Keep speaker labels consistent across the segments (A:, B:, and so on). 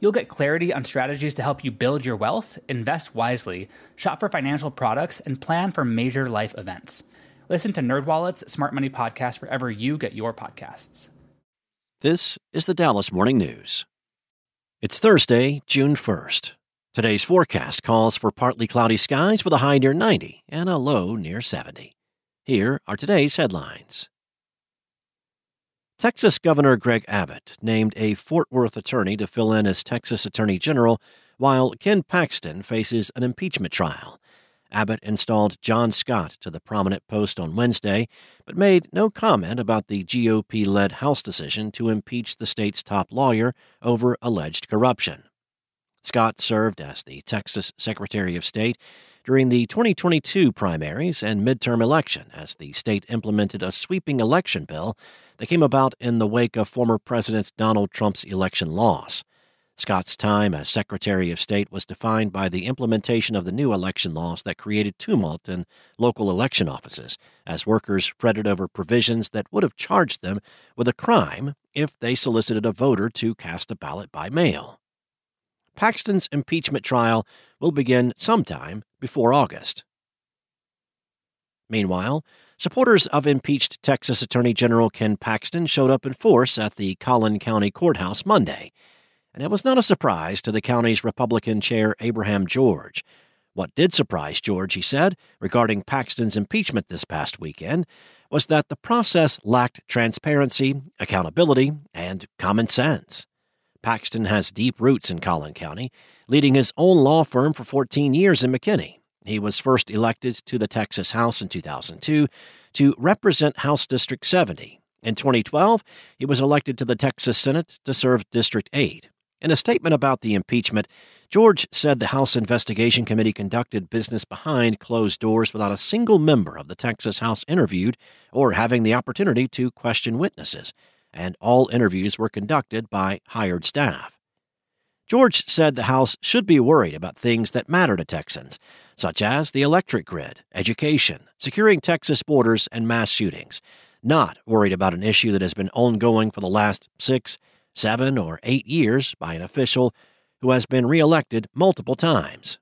A: You'll get clarity on strategies to help you build your wealth, invest wisely, shop for financial products, and plan for major life events. Listen to NerdWallet's Smart Money Podcast wherever you get your podcasts.
B: This is the Dallas Morning News. It's Thursday, June 1st. Today's forecast calls for partly cloudy skies with a high near 90 and a low near 70. Here are today's headlines. Texas Governor Greg Abbott named a Fort Worth attorney to fill in as Texas Attorney General, while Ken Paxton faces an impeachment trial. Abbott installed John Scott to the prominent post on Wednesday, but made no comment about the GOP led House decision to impeach the state's top lawyer over alleged corruption. Scott served as the Texas Secretary of State during the 2022 primaries and midterm election as the state implemented a sweeping election bill that came about in the wake of former President Donald Trump's election loss. Scott's time as Secretary of State was defined by the implementation of the new election laws that created tumult in local election offices, as workers fretted over provisions that would have charged them with a crime if they solicited a voter to cast a ballot by mail. Paxton's impeachment trial will begin sometime before August. Meanwhile, supporters of impeached Texas Attorney General Ken Paxton showed up in force at the Collin County Courthouse Monday, and it was not a surprise to the county's Republican chair Abraham George. What did surprise George, he said, regarding Paxton's impeachment this past weekend, was that the process lacked transparency, accountability, and common sense. Paxton has deep roots in Collin County, leading his own law firm for 14 years in McKinney. He was first elected to the Texas House in 2002 to represent House District 70. In 2012, he was elected to the Texas Senate to serve District 8. In a statement about the impeachment, George said the House Investigation Committee conducted business behind closed doors without a single member of the Texas House interviewed or having the opportunity to question witnesses and all interviews were conducted by hired staff. George said the House should be worried about things that matter to Texans, such as the electric grid, education, securing Texas borders, and mass shootings, not worried about an issue that has been ongoing for the last six, seven, or eight years by an official who has been reelected multiple times.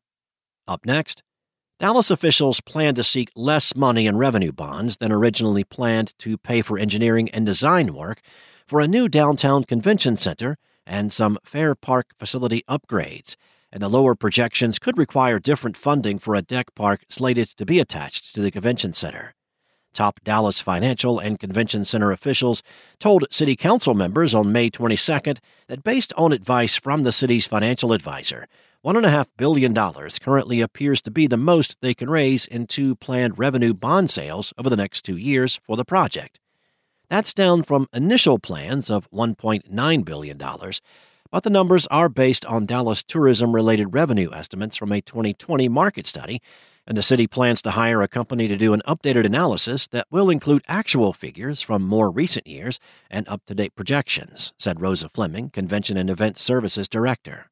B: Up next, Dallas officials plan to seek less money in revenue bonds than originally planned to pay for engineering and design work for a new downtown convention center and some Fair Park facility upgrades, and the lower projections could require different funding for a deck park slated to be attached to the convention center. Top Dallas financial and convention center officials told city council members on May 22nd that based on advice from the city's financial advisor, $1.5 billion currently appears to be the most they can raise in two planned revenue bond sales over the next two years for the project. That's down from initial plans of $1.9 billion, but the numbers are based on Dallas tourism related revenue estimates from a 2020 market study, and the city plans to hire a company to do an updated analysis that will include actual figures from more recent years and up to date projections, said Rosa Fleming, Convention and Event Services Director.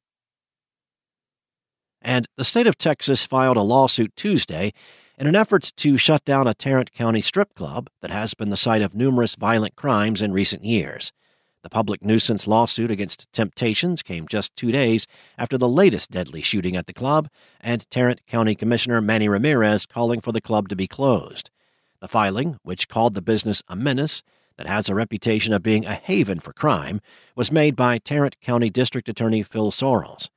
B: And the state of Texas filed a lawsuit Tuesday in an effort to shut down a Tarrant County strip club that has been the site of numerous violent crimes in recent years. The public nuisance lawsuit against Temptations came just two days after the latest deadly shooting at the club, and Tarrant County Commissioner Manny Ramirez calling for the club to be closed. The filing, which called the business a menace that has a reputation of being a haven for crime, was made by Tarrant County District Attorney Phil Sorrells.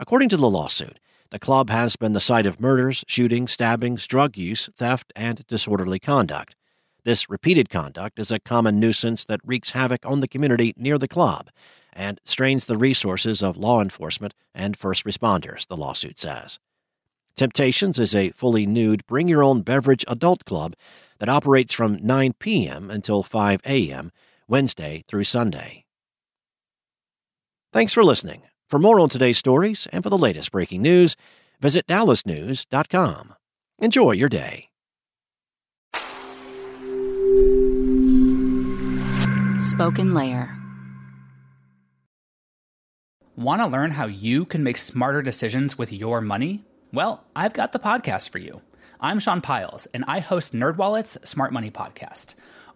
B: According to the lawsuit, the club has been the site of murders, shootings, stabbings, drug use, theft, and disorderly conduct. This repeated conduct is a common nuisance that wreaks havoc on the community near the club and strains the resources of law enforcement and first responders, the lawsuit says. Temptations is a fully nude, bring your own beverage adult club that operates from 9 p.m. until 5 a.m., Wednesday through Sunday. Thanks for listening. For more on today's stories and for the latest breaking news, visit dallasnews.com. Enjoy your day.
C: Spoken Layer.
A: Want to learn how you can make smarter decisions with your money? Well, I've got the podcast for you. I'm Sean Pyles, and I host NerdWallet's Smart Money Podcast.